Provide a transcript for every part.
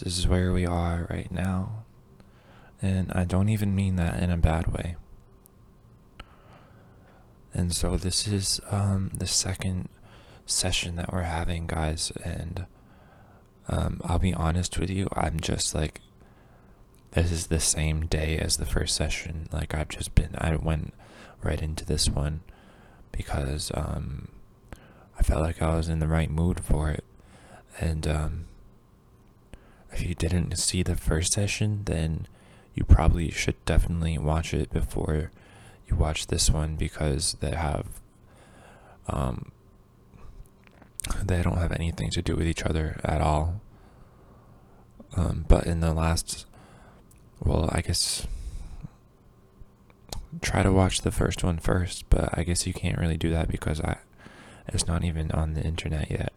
this is where we are right now. And I don't even mean that in a bad way. And so this is um, the second session that we're having, guys. And um, I'll be honest with you, I'm just like, this is the same day as the first session. Like I've just been, I went right into this one because um, I felt like I was in the right mood for it. And um, if you didn't see the first session, then you probably should definitely watch it before you watch this one because they have um, they don't have anything to do with each other at all. Um, but in the last, well, I guess try to watch the first one first. But I guess you can't really do that because I it's not even on the internet yet.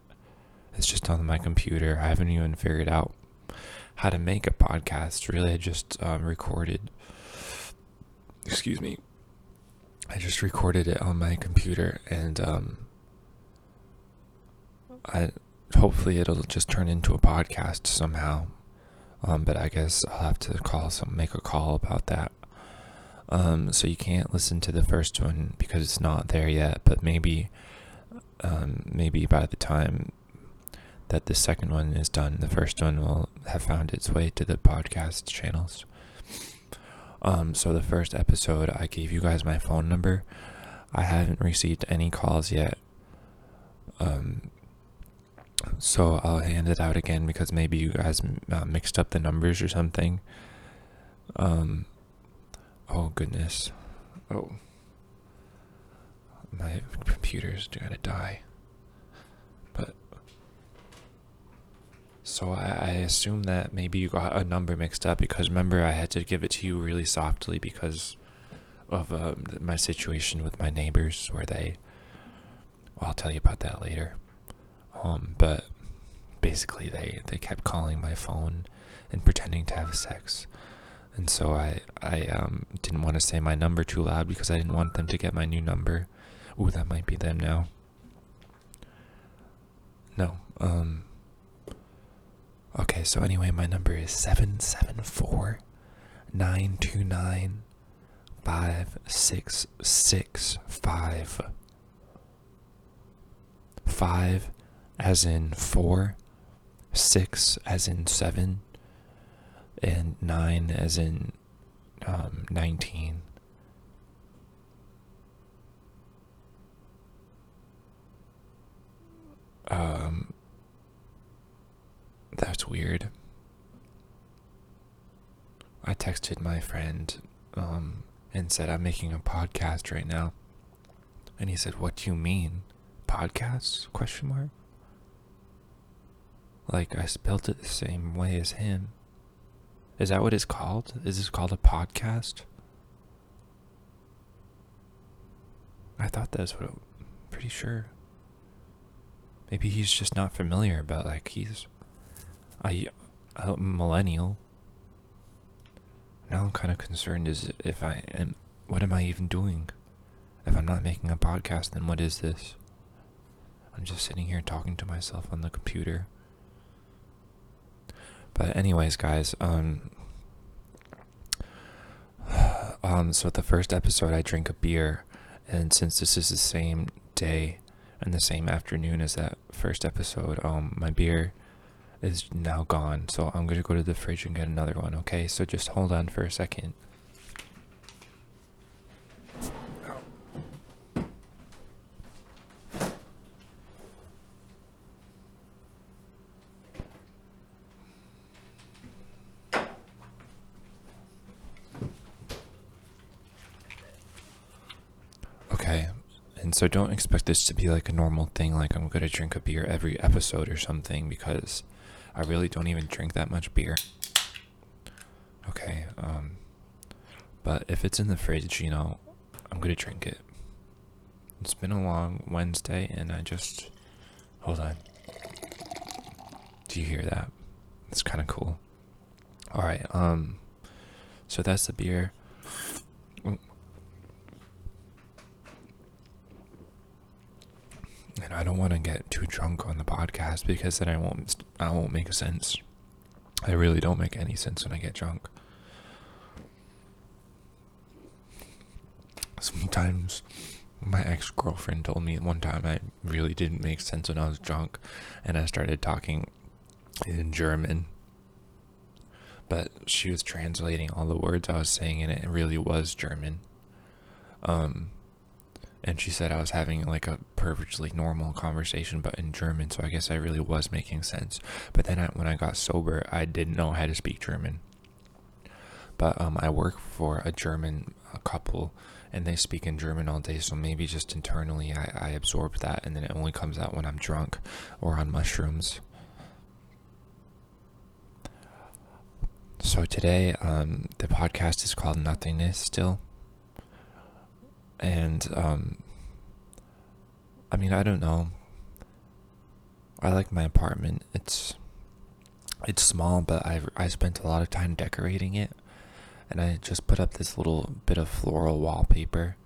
It's just on my computer. I haven't even figured out how to make a podcast. Really, I just um, recorded. Excuse me. I just recorded it on my computer, and um, I hopefully it'll just turn into a podcast somehow. Um, but I guess I'll have to call some, make a call about that. Um, so you can't listen to the first one because it's not there yet. But maybe, um, maybe by the time that the second one is done, the first one will have found its way to the podcast channels. Um, so the first episode, I gave you guys my phone number. I haven't received any calls yet. Um, so I'll hand it out again because maybe you guys uh, mixed up the numbers or something. Um, oh goodness. Oh. My computer's gonna die. But so I, I assume that maybe you got a number mixed up because remember I had to give it to you really softly because of um, my situation with my neighbors where they. Well, I'll tell you about that later. Um, but basically they they kept calling my phone and pretending to have sex. And so I I um didn't want to say my number too loud because I didn't want them to get my new number. Ooh, that might be them now. No. Um Okay, so anyway, my number is 774 929 5665. 5 as in 4, 6 as in 7, and 9 as in um, 19. Um, that's weird. I texted my friend um, and said, I'm making a podcast right now. And he said, What do you mean? Podcast? Question mark. Like I spelled it the same way as him. Is that what it's called? Is this called a podcast? I thought that's what. It, pretty sure. Maybe he's just not familiar, but like he's a, a millennial. Now I'm kind of concerned is if I am. What am I even doing? If I'm not making a podcast, then what is this? I'm just sitting here talking to myself on the computer. But anyways, guys, um um so the first episode I drink a beer and since this is the same day and the same afternoon as that first episode, um my beer is now gone. So I'm going to go to the fridge and get another one, okay? So just hold on for a second. Okay, and so don't expect this to be like a normal thing, like I'm gonna drink a beer every episode or something, because I really don't even drink that much beer. Okay, um, but if it's in the fridge, you know, I'm gonna drink it. It's been a long Wednesday, and I just hold on. Do you hear that? It's kind of cool. All right, um, so that's the beer. And I don't want to get too drunk on the podcast because then I won't I won't make sense. I really don't make any sense when I get drunk. Sometimes my ex girlfriend told me one time I really didn't make sense when I was drunk and I started talking in German. But she was translating all the words I was saying and it really was German. Um and she said I was having like a perfectly normal conversation but in German, so I guess I really was making sense. But then I, when I got sober, I didn't know how to speak German. But um I work for a German couple and they speak in German all day, so maybe just internally I, I absorb that and then it only comes out when I'm drunk or on mushrooms. So today, um, the podcast is called Nothingness still. And, um, I mean, I don't know. I like my apartment. It's, it's small, but I, I spent a lot of time decorating it and I just put up this little bit of floral wallpaper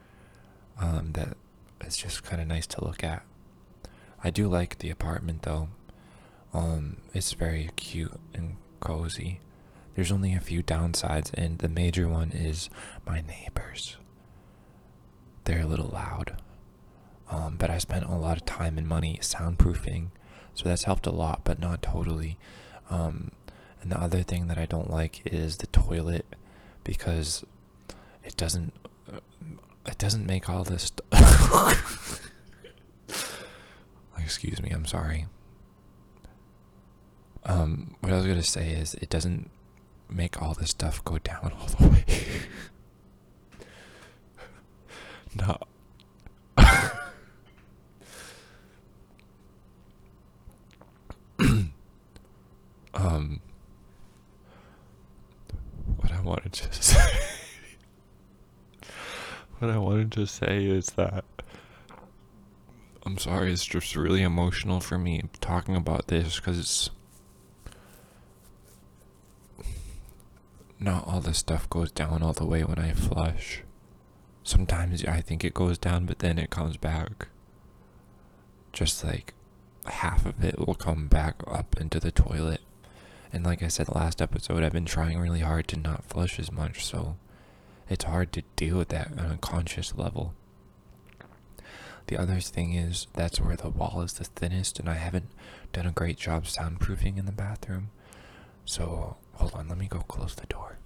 um, that is just kind of nice to look at. I do like the apartment though. Um, it's very cute and cozy. There's only a few downsides, and the major one is my neighbors. They're a little loud. Um, but I spent a lot of time and money soundproofing, so that's helped a lot, but not totally. Um, and the other thing that I don't like is the toilet because it doesn't uh, it doesn't make all this excuse me i'm sorry um what i was to say is it doesn't make all this stuff go down all the way no um what I wanted to say. what I wanted to say is that I'm sorry, it's just really emotional for me talking about this because not all this stuff goes down all the way when I flush. Sometimes I think it goes down, but then it comes back. Just like half of it will come back up into the toilet. And like I said last episode, I've been trying really hard to not flush as much, so it's hard to deal with that on a conscious level. The other thing is that's where the wall is the thinnest, and I haven't done a great job soundproofing in the bathroom. So hold on, let me go close the door.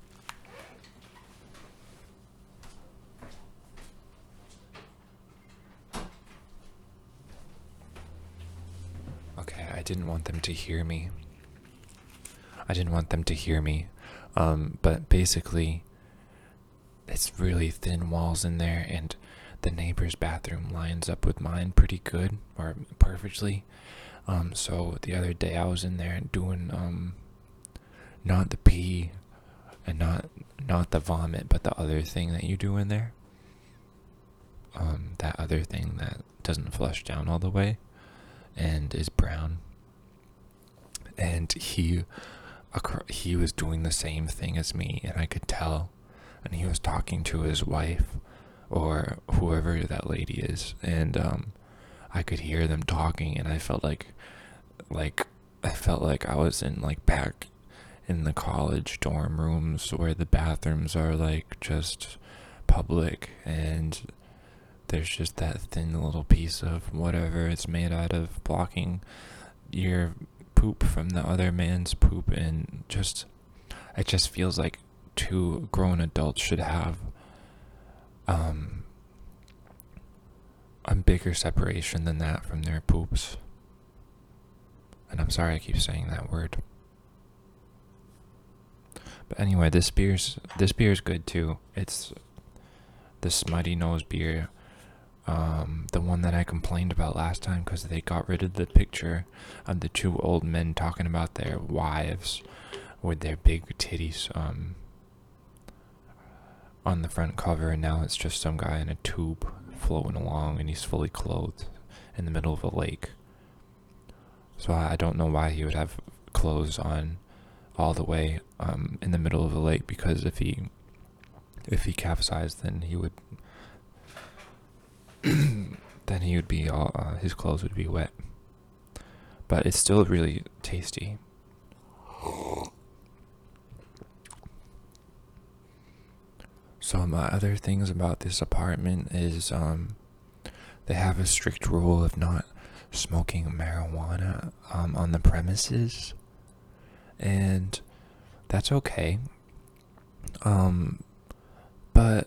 Okay, I didn't want them to hear me. I didn't want them to hear me. Um, but basically, it's really thin walls in there, and the neighbor's bathroom lines up with mine pretty good or perfectly. Um, so the other day I was in there doing um, not the pee and not not the vomit, but the other thing that you do in there. Um, that other thing that doesn't flush down all the way and is brown. And he he was doing the same thing as me, and I could tell. And he was talking to his wife, or whoever that lady is, and um, I could hear them talking, and I felt like, like, I felt like I was in like back in the college dorm rooms where the bathrooms are like just public and there's just that thin little piece of whatever it's made out of blocking your poop from the other man's poop and just it just feels like two grown adults should have um a bigger separation than that from their poops. And I'm sorry I keep saying that word. But anyway, this beer's this beer is good too. It's the Smuttynose beer um, the one that I complained about last time because they got rid of the picture of the two old men talking about their wives with their big titties um, on the front cover, and now it's just some guy in a tube floating along and he's fully clothed in the middle of a lake. So I don't know why he would have clothes on all the way um, in the middle of a lake because if he if he capsized, then he would then he would be all uh, his clothes would be wet. But it's still really tasty. So my other things about this apartment is um they have a strict rule of not smoking marijuana um, on the premises and that's okay um but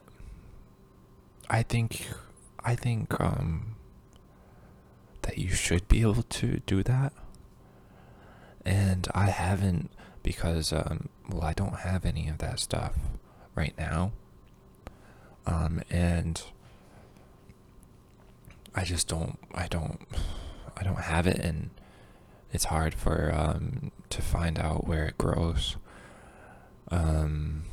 i think I think um that you should be able to do that. And I haven't because um well I don't have any of that stuff right now. Um and I just don't I don't I don't have it and it's hard for um to find out where it grows. Um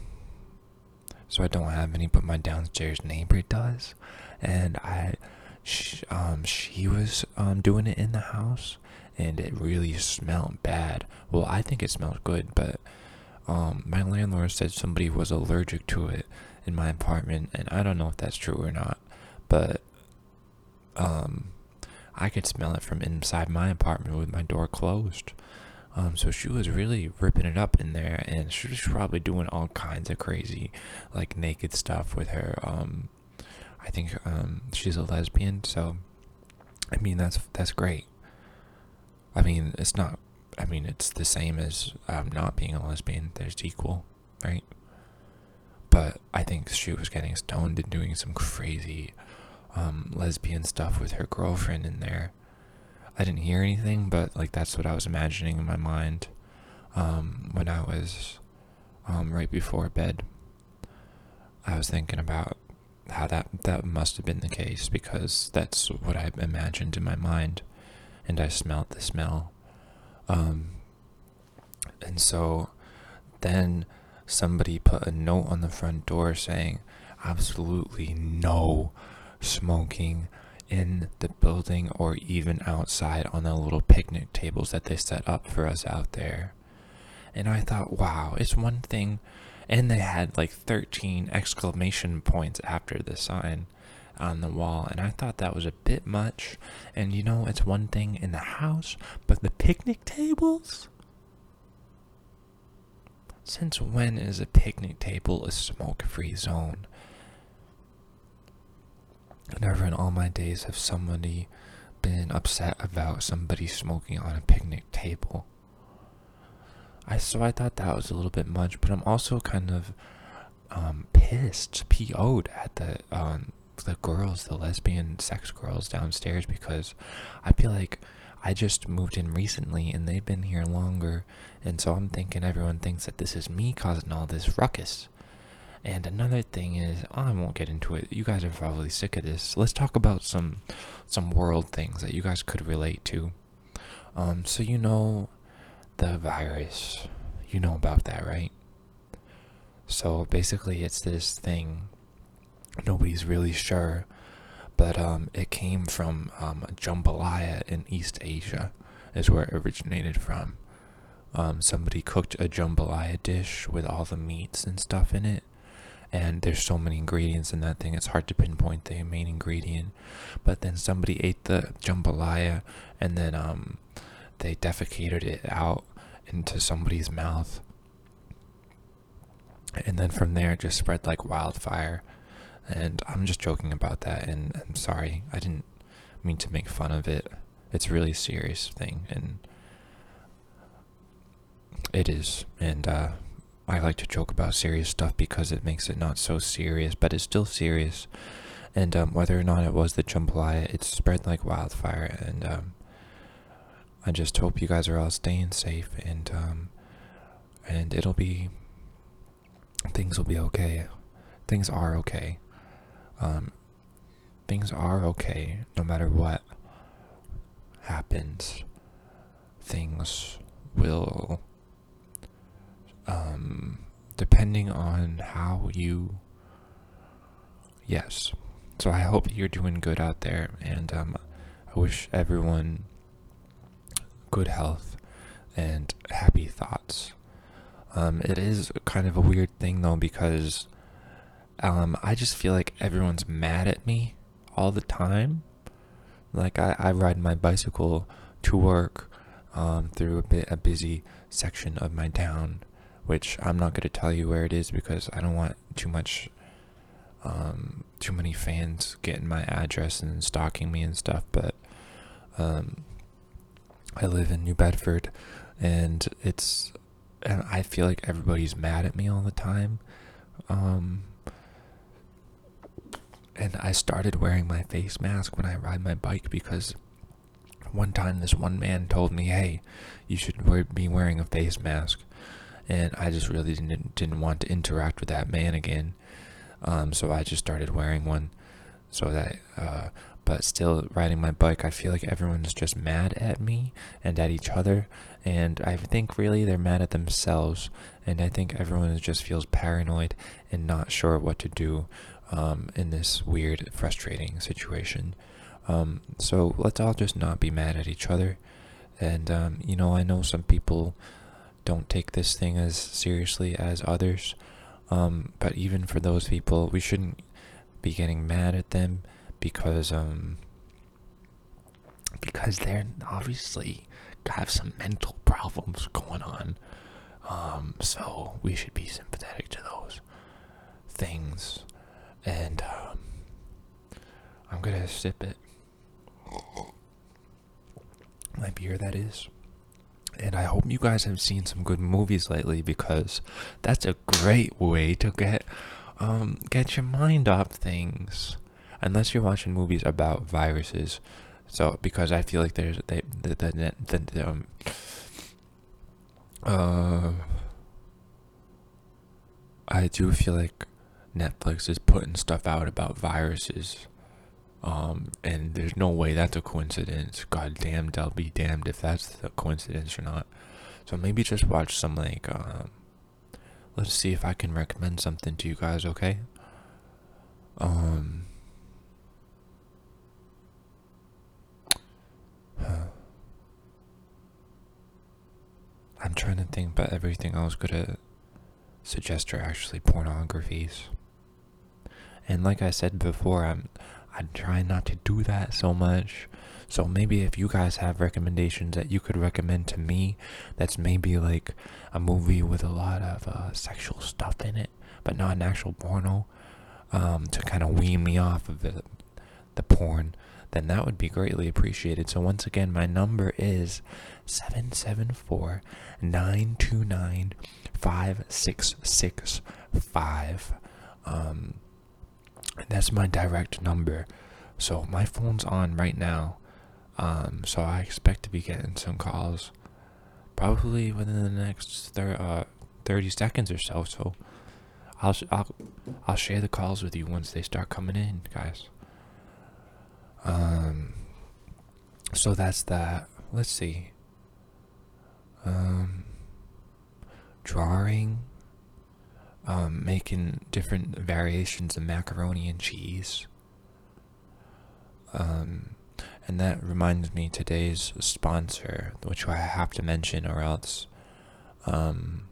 so I don't have any but my downstairs neighbor does and I she, um she was um doing it in the house and it really smelled bad. Well, I think it smelled good, but um my landlord said somebody was allergic to it in my apartment and I don't know if that's true or not, but um I could smell it from inside my apartment with my door closed. Um, so she was really ripping it up in there, and she was probably doing all kinds of crazy, like naked stuff with her. Um, I think um, she's a lesbian, so I mean that's that's great. I mean it's not. I mean it's the same as um, not being a lesbian. There's equal, right? But I think she was getting stoned and doing some crazy um, lesbian stuff with her girlfriend in there. I didn't hear anything, but like that's what I was imagining in my mind um, when I was um, right before bed. I was thinking about how that that must have been the case because that's what I imagined in my mind, and I smelled the smell. Um, and so then somebody put a note on the front door saying, absolutely no smoking in the building or even outside on the little picnic tables that they set up for us out there. And I thought, wow, it's one thing. And they had like 13 exclamation points after the sign on the wall. And I thought that was a bit much. And you know, it's one thing in the house, but the picnic tables? Since when is a picnic table a smoke free zone? Never in all my days have somebody been upset about somebody smoking on a picnic table. I so I thought that was a little bit much, but I'm also kind of um, pissed, PO'd at the um, the girls, the lesbian sex girls downstairs because I feel like I just moved in recently and they've been here longer, and so I'm thinking everyone thinks that this is me causing all this ruckus. And another thing is, I won't get into it. You guys are probably sick of this. Let's talk about some some world things that you guys could relate to. Um, so you know the virus. You know about that, right? So basically, it's this thing. Nobody's really sure, but um, it came from um, jambalaya in East Asia, is where it originated from. Um, somebody cooked a jambalaya dish with all the meats and stuff in it, and there's so many ingredients in that thing it's hard to pinpoint the main ingredient but then somebody ate the jambalaya and then um they defecated it out into somebody's mouth and then from there it just spread like wildfire and i'm just joking about that and i'm sorry i didn't mean to make fun of it it's a really serious thing and it is and uh I like to joke about serious stuff because it makes it not so serious, but it's still serious. And um, whether or not it was the jambalaya, it spread like wildfire. And um, I just hope you guys are all staying safe, and um, and it'll be things will be okay. Things are okay. Um, things are okay no matter what happens. Things will um, depending on how you. Yes. So I hope you're doing good out there, and um, I wish everyone good health and happy thoughts. Um, it is kind of a weird thing though because um, I just feel like everyone's mad at me all the time. Like I, I ride my bicycle to work um, through a bit a busy section of my town, which I'm not going to tell you where it is because I don't want too much um, too many fans getting my address and stalking me and stuff. But um, I live in New Bedford, and it's and I feel like everybody's mad at me all the time. Um, and I started wearing my face mask when I ride my bike because one time this one man told me, "Hey, you should be wearing a face mask," and I just really didn't didn't want to interact with that man again. Um, so I just started wearing one, so that. Uh, but still riding my bike, I feel like everyone's just mad at me and at each other, and I think really they're mad at themselves, and I think everyone just feels paranoid and not sure what to do um, in this weird, frustrating situation. Um, so let's all just not be mad at each other. And, um, you know, I know some people don't take this thing as seriously as others. Um, but even for those people, we shouldn't be getting mad at them because, um, because they're obviously have some mental problems going on. Um, so we should be sympathetic to those things. And, um, I'm gonna sip it my beer that is. And I hope you guys have seen some good movies lately because that's a great way to get um get your mind off things. Unless you're watching movies about viruses. So because I feel like there's they the the, the, the um uh I do feel like Netflix is putting stuff out about viruses um, and there's no way that's a coincidence. God damn, I'll be damned if that's a coincidence or not. So maybe just watch some like, um, let's see if I can recommend something to you guys, okay? Um, I'm trying to think about everything I was gonna suggest are actually pornographies. And like I said before, I'm I try not to do that so much. So maybe if you guys have recommendations that you could recommend to me, that's maybe like a movie with a lot of uh, sexual stuff in it, but not an actual porno, um, to kind of wean me off of the, the porn, then that would be greatly appreciated. So once again, my number is 774 929 5665. Um, that's my direct number. So my phone's on right now. Um, so I expect to be getting some calls probably within the next thir- uh, 30 seconds or so. So I'll, I'll, I'll share the calls with you once they start coming in, guys. Um, so that's that. Let's see. Um, drawing um, making different variations of macaroni and cheese. Um, and that reminds me today's sponsor, which I have to mention, or else um,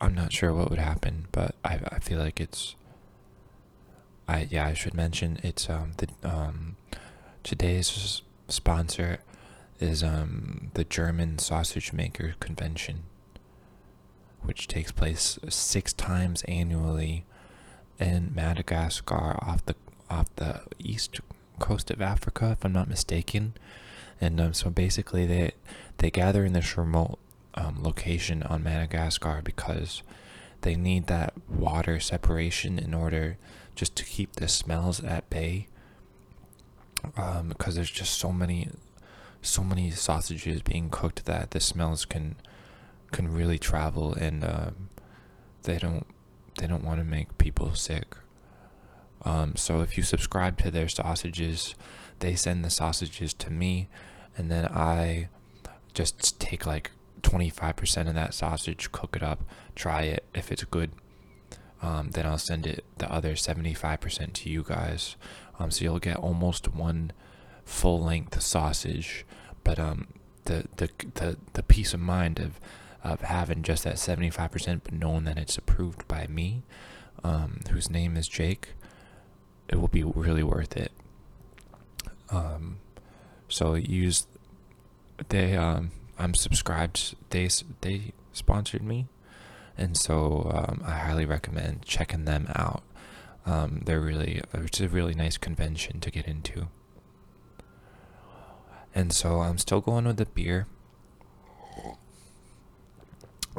I'm not sure what would happen. But I I feel like it's I yeah I should mention it's um the um today's sponsor is um the German sausage maker convention which takes place six times annually in Madagascar off the off the east coast of Africa, if I'm not mistaken. And um, so basically, they they gather in this remote um, location on Madagascar because they need that water separation in order just to keep the smells at bay. Um, because there's just so many, so many sausages being cooked that the smells can can really travel, and um, they don't they don't want to make people sick. Um, so if you subscribe to their sausages, they send the sausages to me, and then I just take like 25% of that sausage, cook it up, try it. If it's good, um, then I'll send it the other 75% to you guys. Um, so you'll get almost one full length sausage, but um, the, the the the peace of mind of of having just that 75%, but knowing that it's approved by me, um, whose name is Jake, it will be really worth it. Um, so use they um, I'm subscribed. They they sponsored me, and so um, I highly recommend checking them out. Um, they're really it's a really nice convention to get into. And so I'm still going with the beer.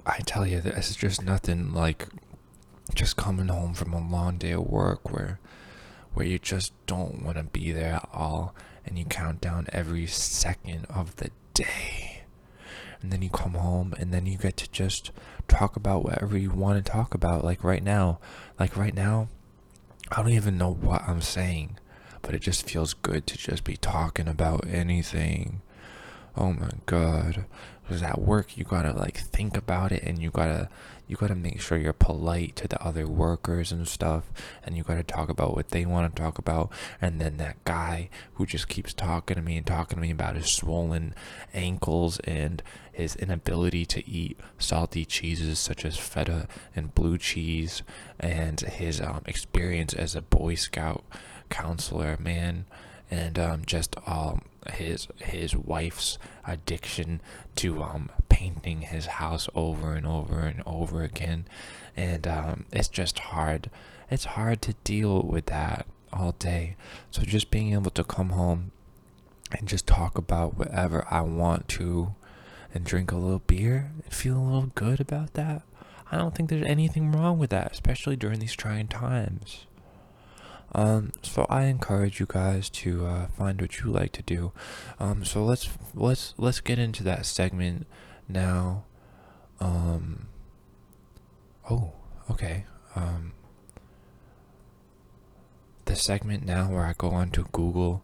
I tell you, this is just nothing like just coming home from a long day of work where where you just don't want to be there at all and you count down every second of the day. And then you come home and then you get to just talk about whatever you want to talk about like right now. Like right now, I don't even know what I'm saying, but it just feels good to just be talking about anything. Oh my god. Because at work you gotta like think about it and you gotta you gotta make sure you're polite to the other workers and stuff and you gotta talk about what they want to talk about and then that guy who just keeps talking to me and talking to me about his swollen ankles and his inability to eat salty cheeses such as feta and blue cheese and his um, experience as a boy scout counselor man and um, just um, his his wife's addiction to um, painting his house over and over and over again, and um, it's just hard. It's hard to deal with that all day. So just being able to come home and just talk about whatever I want to, and drink a little beer and feel a little good about that. I don't think there's anything wrong with that, especially during these trying times. Um, so I encourage you guys to uh, find what you like to do. Um, so let's let's let's get into that segment now. Um, oh, okay. Um, the segment now where I go onto Google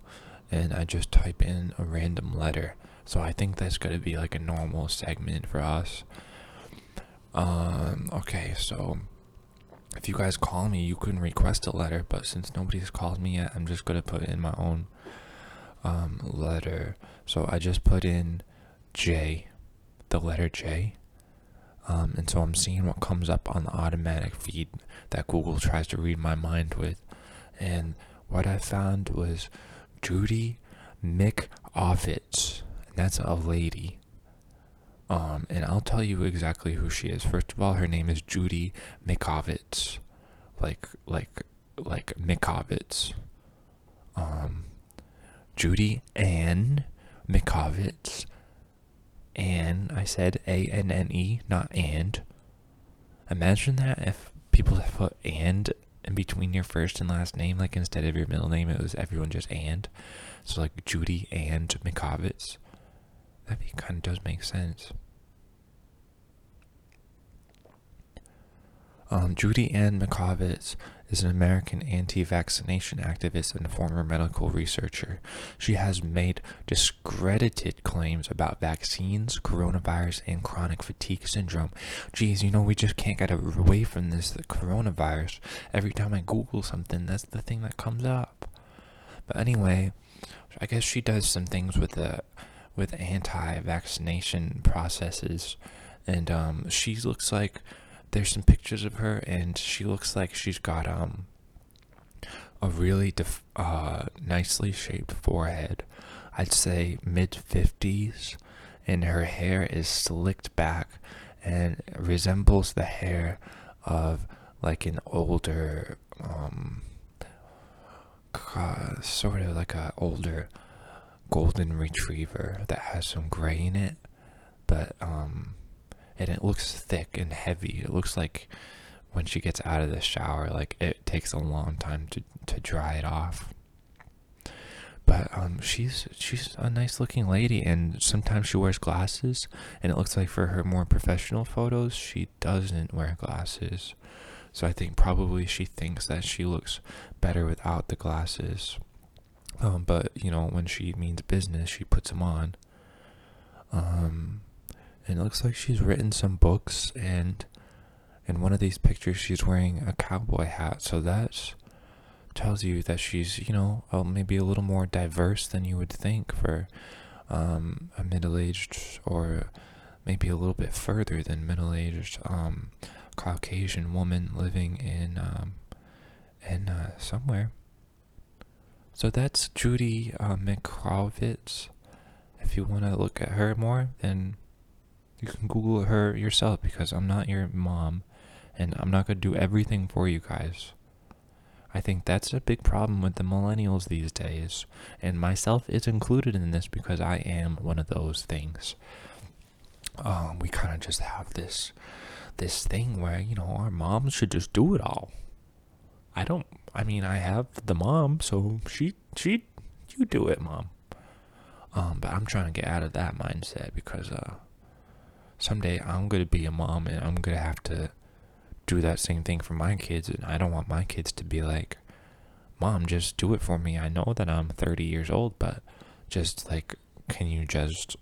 and I just type in a random letter. So I think that's gonna be like a normal segment for us. Um, okay, so if you guys call me, you can request a letter, but since nobody's called me yet, I'm just gonna put in my own um, letter. So I just put in J, the letter J. Um, and so I'm seeing what comes up on the automatic feed that Google tries to read my mind with. And what I found was Judy McOvitz. And that's a lady. Um, and I'll tell you exactly who she is. First of all, her name is Judy Mikovits, like like like Mikovits. Um, Judy Ann Mikovits. Ann, I said A N N E, not and. Imagine that if people put and in between your first and last name, like instead of your middle name, it was everyone just and. So like Judy and Mikovits that kind of does make sense. Um, Judy and Mikovits is an American anti vaccination activist and former medical researcher. She has made discredited claims about vaccines, coronavirus, and chronic fatigue syndrome. Geez, you know, we just can't get away from this the coronavirus. Every time I Google something, that's the thing that comes up. But anyway, I guess she does some things with the with anti-vaccination processes, and um, she looks like there's some pictures of her, and she looks like she's got um a really def- uh, nicely shaped forehead. I'd say mid fifties, and her hair is slicked back and resembles the hair of like an older um uh, sort of like a older golden retriever that has some gray in it, but um, and it looks thick and heavy. It looks like when she gets out of the shower, like it takes a long time to to dry it off. But um, she's she's a nice looking lady, and sometimes she wears glasses, and it looks like for her more professional photos, she doesn't wear glasses. So I think probably she thinks that she looks better without the glasses. Um, but you know, when she means business, she puts them on. Um, and it looks like she's written some books, and in one of these pictures, she's wearing a cowboy hat. So that tells you that she's, you know, maybe a little more diverse than you would think for um, a middle-aged, or maybe a little bit further than middle-aged um, Caucasian woman living in um, in uh, somewhere. So that's Judy uh. If you want to look at her more, then you can Google her yourself because I'm not your mom and I'm not going to do everything for you guys. I think that's a big problem with the millennials these days, and myself is included in this because I am one of those things. Um, we kind of just have this this thing where you know our moms should just do it all. I don't. I mean, I have the mom, so she she you do it, mom. Um, but I'm trying to get out of that mindset because uh, someday I'm gonna be a mom and I'm gonna have to do that same thing for my kids, and I don't want my kids to be like, "Mom, just do it for me." I know that I'm 30 years old, but just like, can you just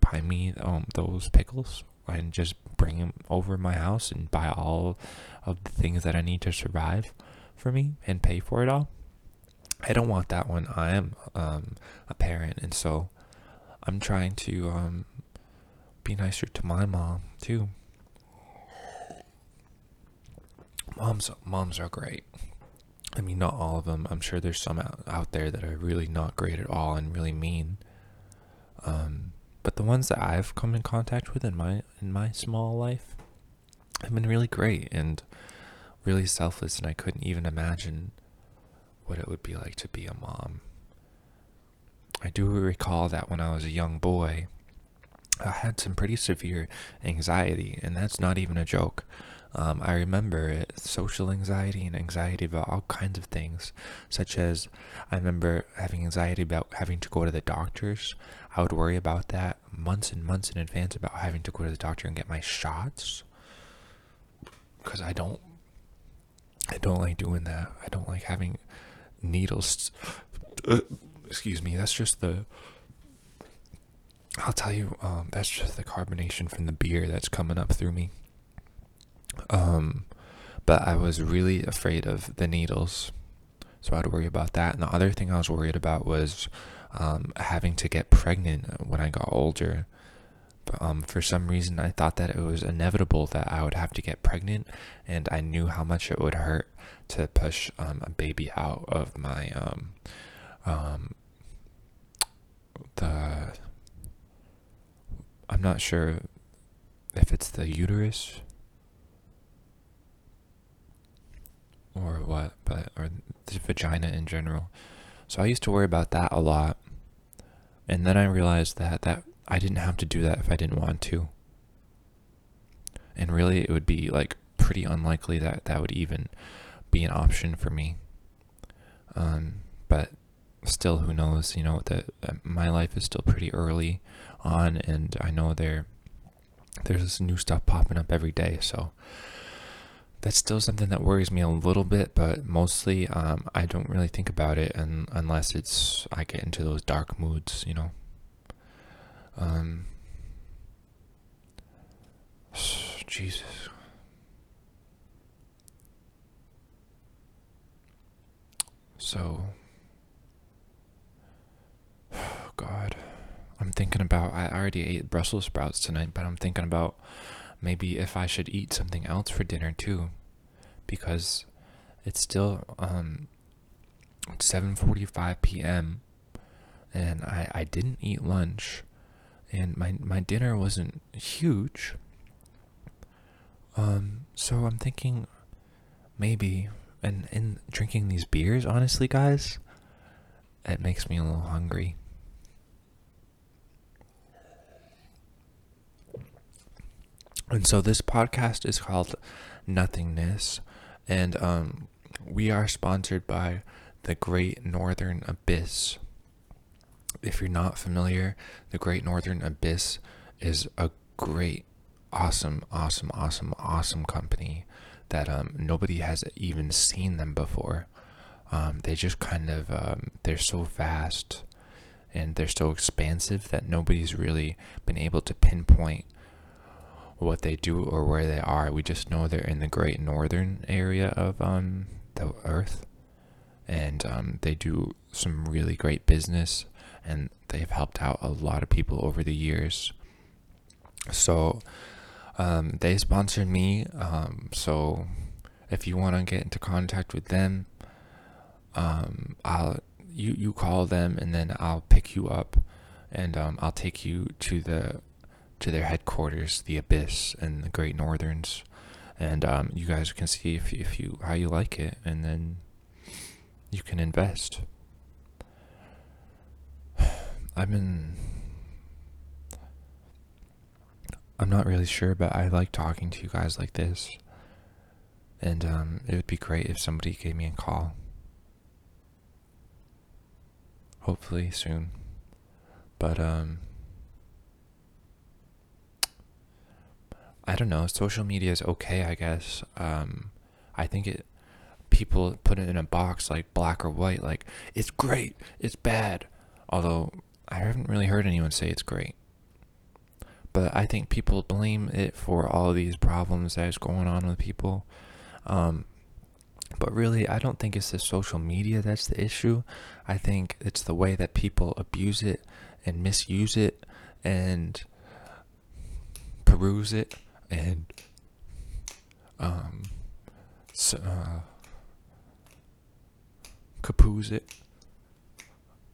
buy me um those pickles and just bring them over my house and buy all of the things that I need to survive for me and pay for it all? I don't want that when I am um, a parent, and so I'm trying to um, be nicer to my mom too. Moms, moms are great. I mean, not all of them. I'm sure there's some out, out there that are really not great at all and really mean. Um, but the ones that I've come in contact with in my in my small life have been really great and really selfless, and I couldn't even imagine what it would be like to be a mom. I do recall that when I was a young boy, I had some pretty severe anxiety, and that's not even a joke. Um, I remember it, social anxiety and anxiety about all kinds of things, such as I remember having anxiety about having to go to the doctors. I would worry about that months and months in advance about having to go to the doctor and get my shots because I don't I don't like doing that. I don't like having needles. Uh, excuse me. That's just the. I'll tell you. Um, that's just the carbonation from the beer that's coming up through me. Um, but I was really afraid of the needles, so I'd worry about that. And the other thing I was worried about was um, having to get pregnant when I got older. Um, for some reason, I thought that it was inevitable that I would have to get pregnant, and I knew how much it would hurt to push um, a baby out of my um, um, the I'm not sure if it's the uterus or what, but or the vagina in general. So I used to worry about that a lot. And then I realized that that I didn't have to do that if I didn't want to. And really it would be like pretty unlikely that that would even be an option for me. Um, but still, who knows? You know that uh, my life is still pretty early on, and I know there there's this new stuff popping up every day. So that's still something that worries me a little bit, but mostly um, I don't really think about it, and unless it's I get into those dark moods, you know. Um, Jesus. So, oh God, I'm thinking about. I already ate Brussels sprouts tonight, but I'm thinking about maybe if I should eat something else for dinner too, because it's still um 7:45 p.m. and I I didn't eat lunch, and my my dinner wasn't huge. Um, so I'm thinking maybe and in drinking these beers, honestly, guys, it makes me a little hungry. And so this podcast is called Nothingness, and um, we are sponsored by the Great Northern Abyss. If you're not familiar, the Great Northern Abyss is a great, awesome, awesome, awesome, awesome company that um, nobody has even seen them before. Um, they just kind of um, they're so vast and they're so expansive that nobody's really been able to pinpoint what they do or where they are. We just know they're in the great northern area of um, the earth and um, they do some really great business and they've helped out a lot of people over the years. So um, they sponsored me, um, so if you want to get into contact with them, um, I'll you you call them and then I'll pick you up, and um, I'll take you to the to their headquarters, the Abyss and the Great Northerns, and um, you guys can see if if you how you like it, and then you can invest. I've been. I'm not really sure, but I like talking to you guys like this. And um, it would be great if somebody gave me a call. Hopefully soon. But um I don't know, social media is okay, I guess. Um I think it people put it in a box like black or white like it's great, it's bad. Although I haven't really heard anyone say it's great. But I think people blame it for all these problems that is going on with people. Um, but really, I don't think it's the social media that's the issue. I think it's the way that people abuse it and misuse it and peruse it and um, so, uh, capoose it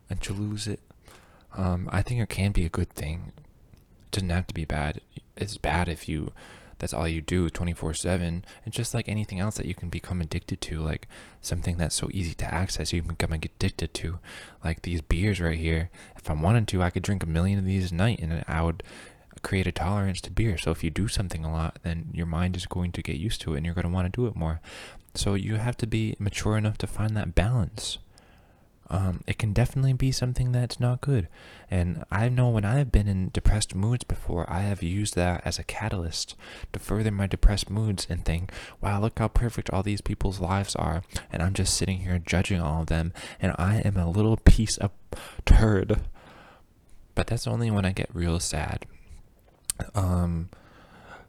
and to lose it. Um, I think it can be a good thing. It doesn't have to be bad. It's bad if you that's all you do 24 7 and just like anything else that you can become addicted to like something that's so easy to access you can become addicted to like these beers right here if i wanted to i could drink a million of these a night and i would create a tolerance to beer so if you do something a lot then your mind is going to get used to it and you're going to want to do it more so you have to be mature enough to find that balance um, it can definitely be something that's not good. And I know when I've been in depressed moods before, I have used that as a catalyst to further my depressed moods and think, wow, look how perfect all these people's lives are. And I'm just sitting here judging all of them, and I am a little piece of turd. But that's only when I get real sad. Um,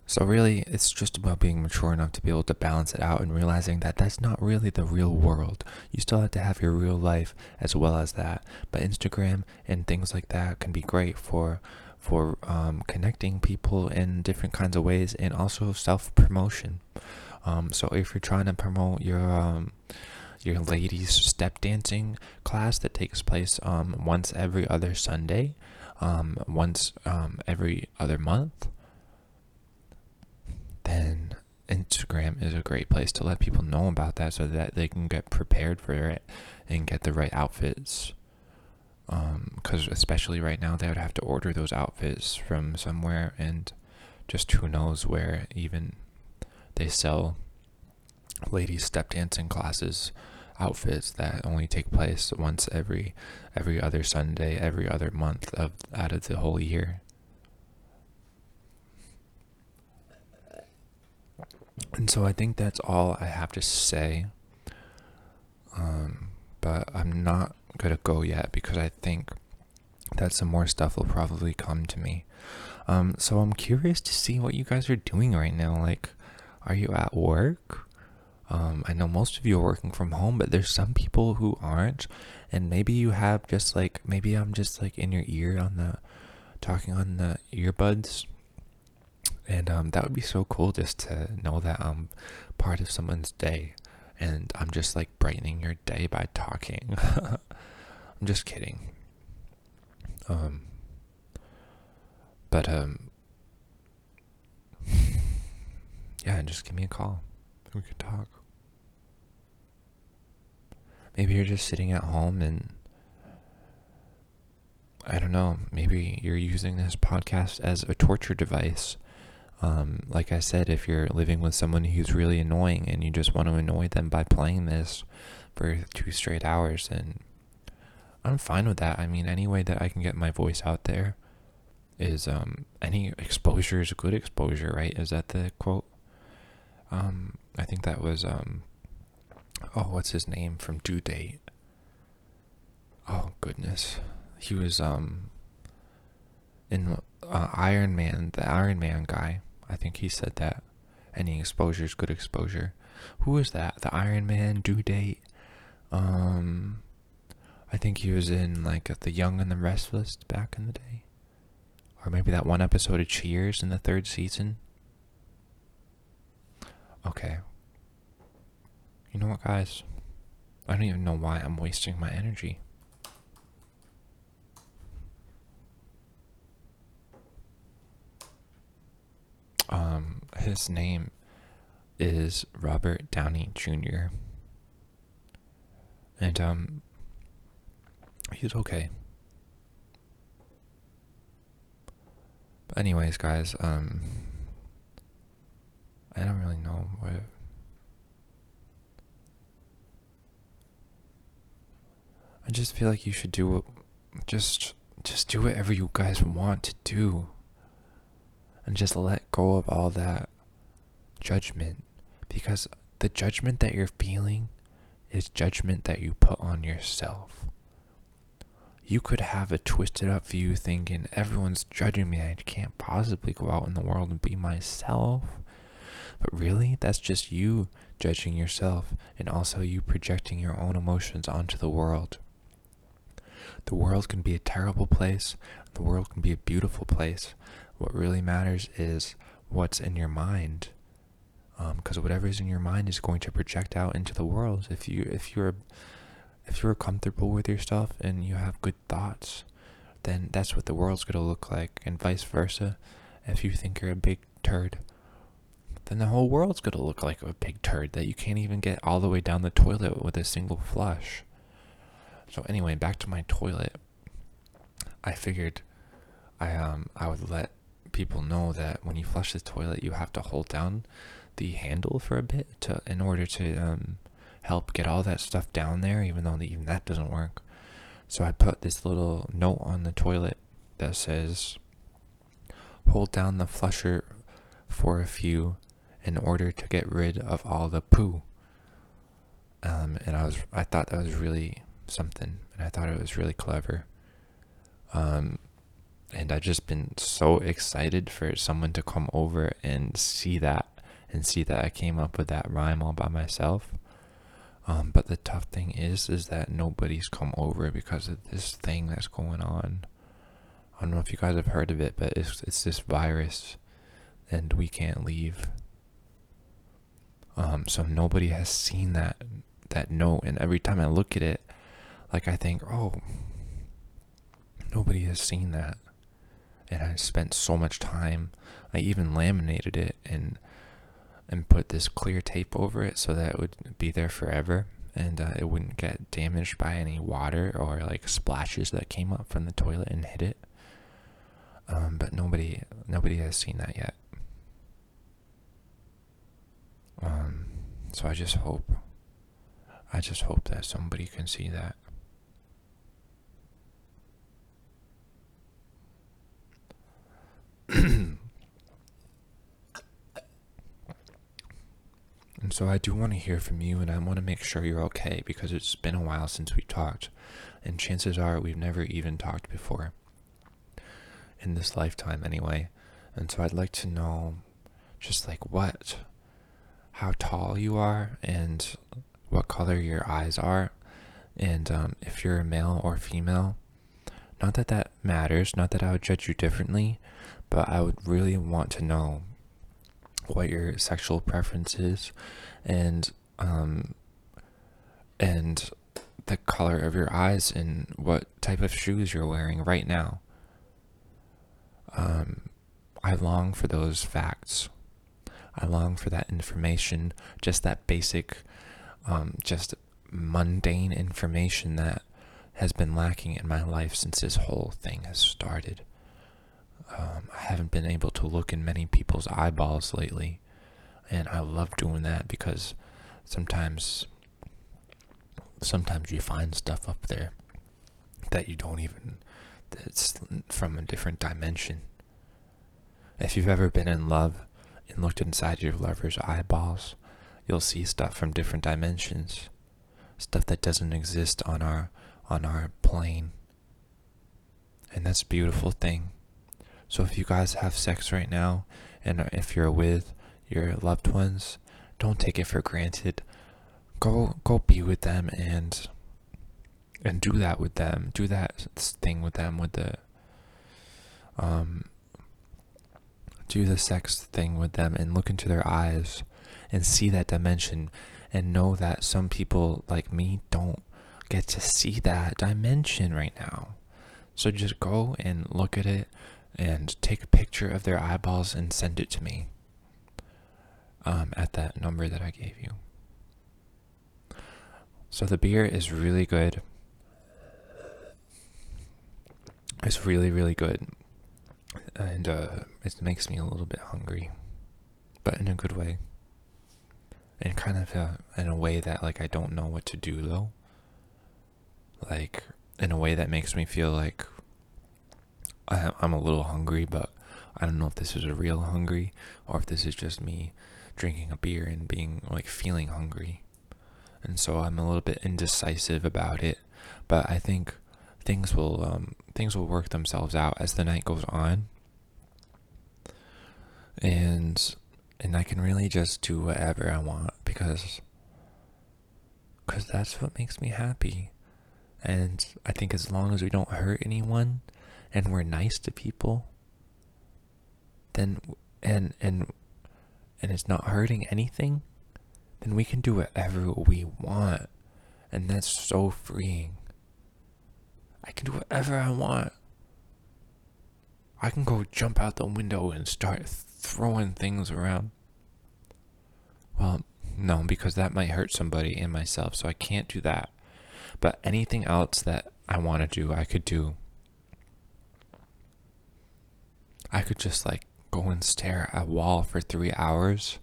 so really, it's just about being mature enough to be able to balance it out and realizing that that's not really the real world. You still have to have your real life as well as that. But Instagram and things like that can be great for for um, connecting people in different kinds of ways and also self promotion. Um, so if you're trying to promote your um, your ladies step dancing class that takes place um, once every other Sunday, um, once um, every other month then Instagram is a great place to let people know about that so that they can get prepared for it and get the right outfits. Because um, especially right now, they would have to order those outfits from somewhere, and just who knows where even they sell ladies step dancing classes outfits that only take place once every every other Sunday, every other month of out of the whole year. And so I think that's all I have to say. Um, but I'm not to go yet because I think that some more stuff will probably come to me. Um, so I'm curious to see what you guys are doing right now. Like, are you at work? Um, I know most of you are working from home, but there's some people who aren't. And maybe you have just like, maybe I'm just like in your ear on the, talking on the earbuds and um, that would be so cool just to know that I'm part of someone's day and I'm just like brightening your day by talking. I'm just kidding. Um, but um, yeah, and just give me a call. We could talk. Maybe you're just sitting at home and I don't know, maybe you're using this podcast as a torture device um, like I said, if you're living with someone who's really annoying and you just want to annoy them by playing this for two straight hours, then I'm fine with that. I mean, any way that I can get my voice out there is um, any exposure is good exposure, right? Is that the quote? Um, I think that was um, oh, what's his name from Due Date? Oh goodness, he was um in uh, Iron Man, the Iron Man guy. I think he said that. Any exposure is good exposure. Who is that? The Iron Man due date. Um, I think he was in like The Young and the Restless back in the day, or maybe that one episode of Cheers in the third season. Okay. You know what, guys? I don't even know why I'm wasting my energy. Um, his name is Robert Downey Jr. And um he did okay. But anyways, guys, um I don't really know what I just feel like you should do just just do whatever you guys want to do. And just let go of all that judgment because the judgment that you're feeling is judgment that you put on yourself. You could have a twisted up view thinking everyone's judging me, I can't possibly go out in the world and be myself. But really, that's just you judging yourself and also you projecting your own emotions onto the world. The world can be a terrible place, the world can be a beautiful place. What really matters is what's in your mind because um, whatever is in your mind is going to project out into the world. If you if you're if you're comfortable with your stuff and you have good thoughts, then that's what the world's gonna look like, and vice versa. If you think you're a big turd, then the whole world's gonna look like a big turd that you can't even get all the way down the toilet with a single flush. So anyway, back to my toilet. I figured I um I would let people know that when you flush the toilet, you have to hold down the handle for a bit to in order to um, help get all that stuff down there, even though the, even that doesn't work. So I put this little note on the toilet that says, "Hold down the flusher for a few in order to get rid of all the poo." Um, and I was I thought that was really something, and I thought it was really clever. Um, and I've just been so excited for someone to come over and see that and see that I came up with that rhyme all by myself. Um, but the tough thing is, is that nobody's come over because of this thing that's going on. I don't know if you guys have heard of it, but it's it's this virus, and we can't leave. Um, so nobody has seen that that note, and every time I look at it, like I think, oh, nobody has seen that, and I spent so much time. I even laminated it and and put this clear tape over it so that it would be there forever and uh, it wouldn't get damaged by any water or like splashes that came up from the toilet and hit it. Um, but nobody nobody has seen that yet. Um, so I just hope I just hope that somebody can see that. And so I do want to hear from you, and I want to make sure you're okay because it's been a while since we talked, and chances are we've never even talked before. In this lifetime, anyway. And so I'd like to know just like what, how tall you are, and what color your eyes are, and um, if you're a male or female. Not that that matters, not that I would judge you differently, but I would really want to know what your sexual preference is and um and the color of your eyes and what type of shoes you're wearing right now. Um, I long for those facts. I long for that information, just that basic, um, just mundane information that has been lacking in my life since this whole thing has started. Um, I haven't been able to look in many people's eyeballs lately, and I love doing that because sometimes, sometimes you find stuff up there that you don't even. That's from a different dimension. If you've ever been in love and looked inside your lover's eyeballs, you'll see stuff from different dimensions, stuff that doesn't exist on our on our plane. And that's a beautiful thing. So if you guys have sex right now, and if you're with your loved ones, don't take it for granted. Go go be with them and and do that with them. Do that thing with them with the um do the sex thing with them and look into their eyes and see that dimension and know that some people like me don't get to see that dimension right now. So just go and look at it and take a picture of their eyeballs and send it to me um, at that number that I gave you. So the beer is really good. It's really, really good. And uh, it makes me a little bit hungry, but in a good way. And kind of uh, in a way that, like, I don't know what to do, though. Like, in a way that makes me feel like I, I'm a little hungry, but I don't know if this is a real hungry or if this is just me drinking a beer and being, like, feeling hungry. And so I'm a little bit indecisive about it, but I think things will um, things will work themselves out as the night goes on and and I can really just do whatever I want because because that's what makes me happy. And I think as long as we don't hurt anyone and we're nice to people, then and and and it's not hurting anything, then we can do whatever we want. And that's so freeing. I can do whatever I want. I can go jump out the window and start throwing things around. Well, no, because that might hurt somebody and myself, so I can't do that. But anything else that I want to do, I could do. I could just like go and stare at a wall for three hours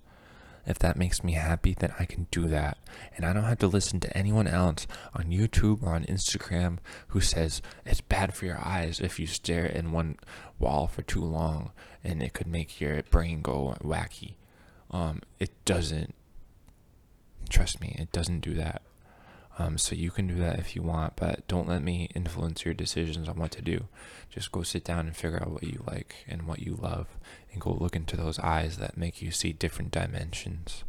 if that makes me happy, then I can do that. And I don't have to listen to anyone else on YouTube or on Instagram who says it's bad for your eyes if you stare in one wall for too long and it could make your brain go wacky. Um, it doesn't. Trust me, it doesn't do that. Um, so you can do that if you want, but don't let me influence your decisions on what to do. Just go sit down and figure out what you like and what you love, and go look into those eyes that make you see different dimensions.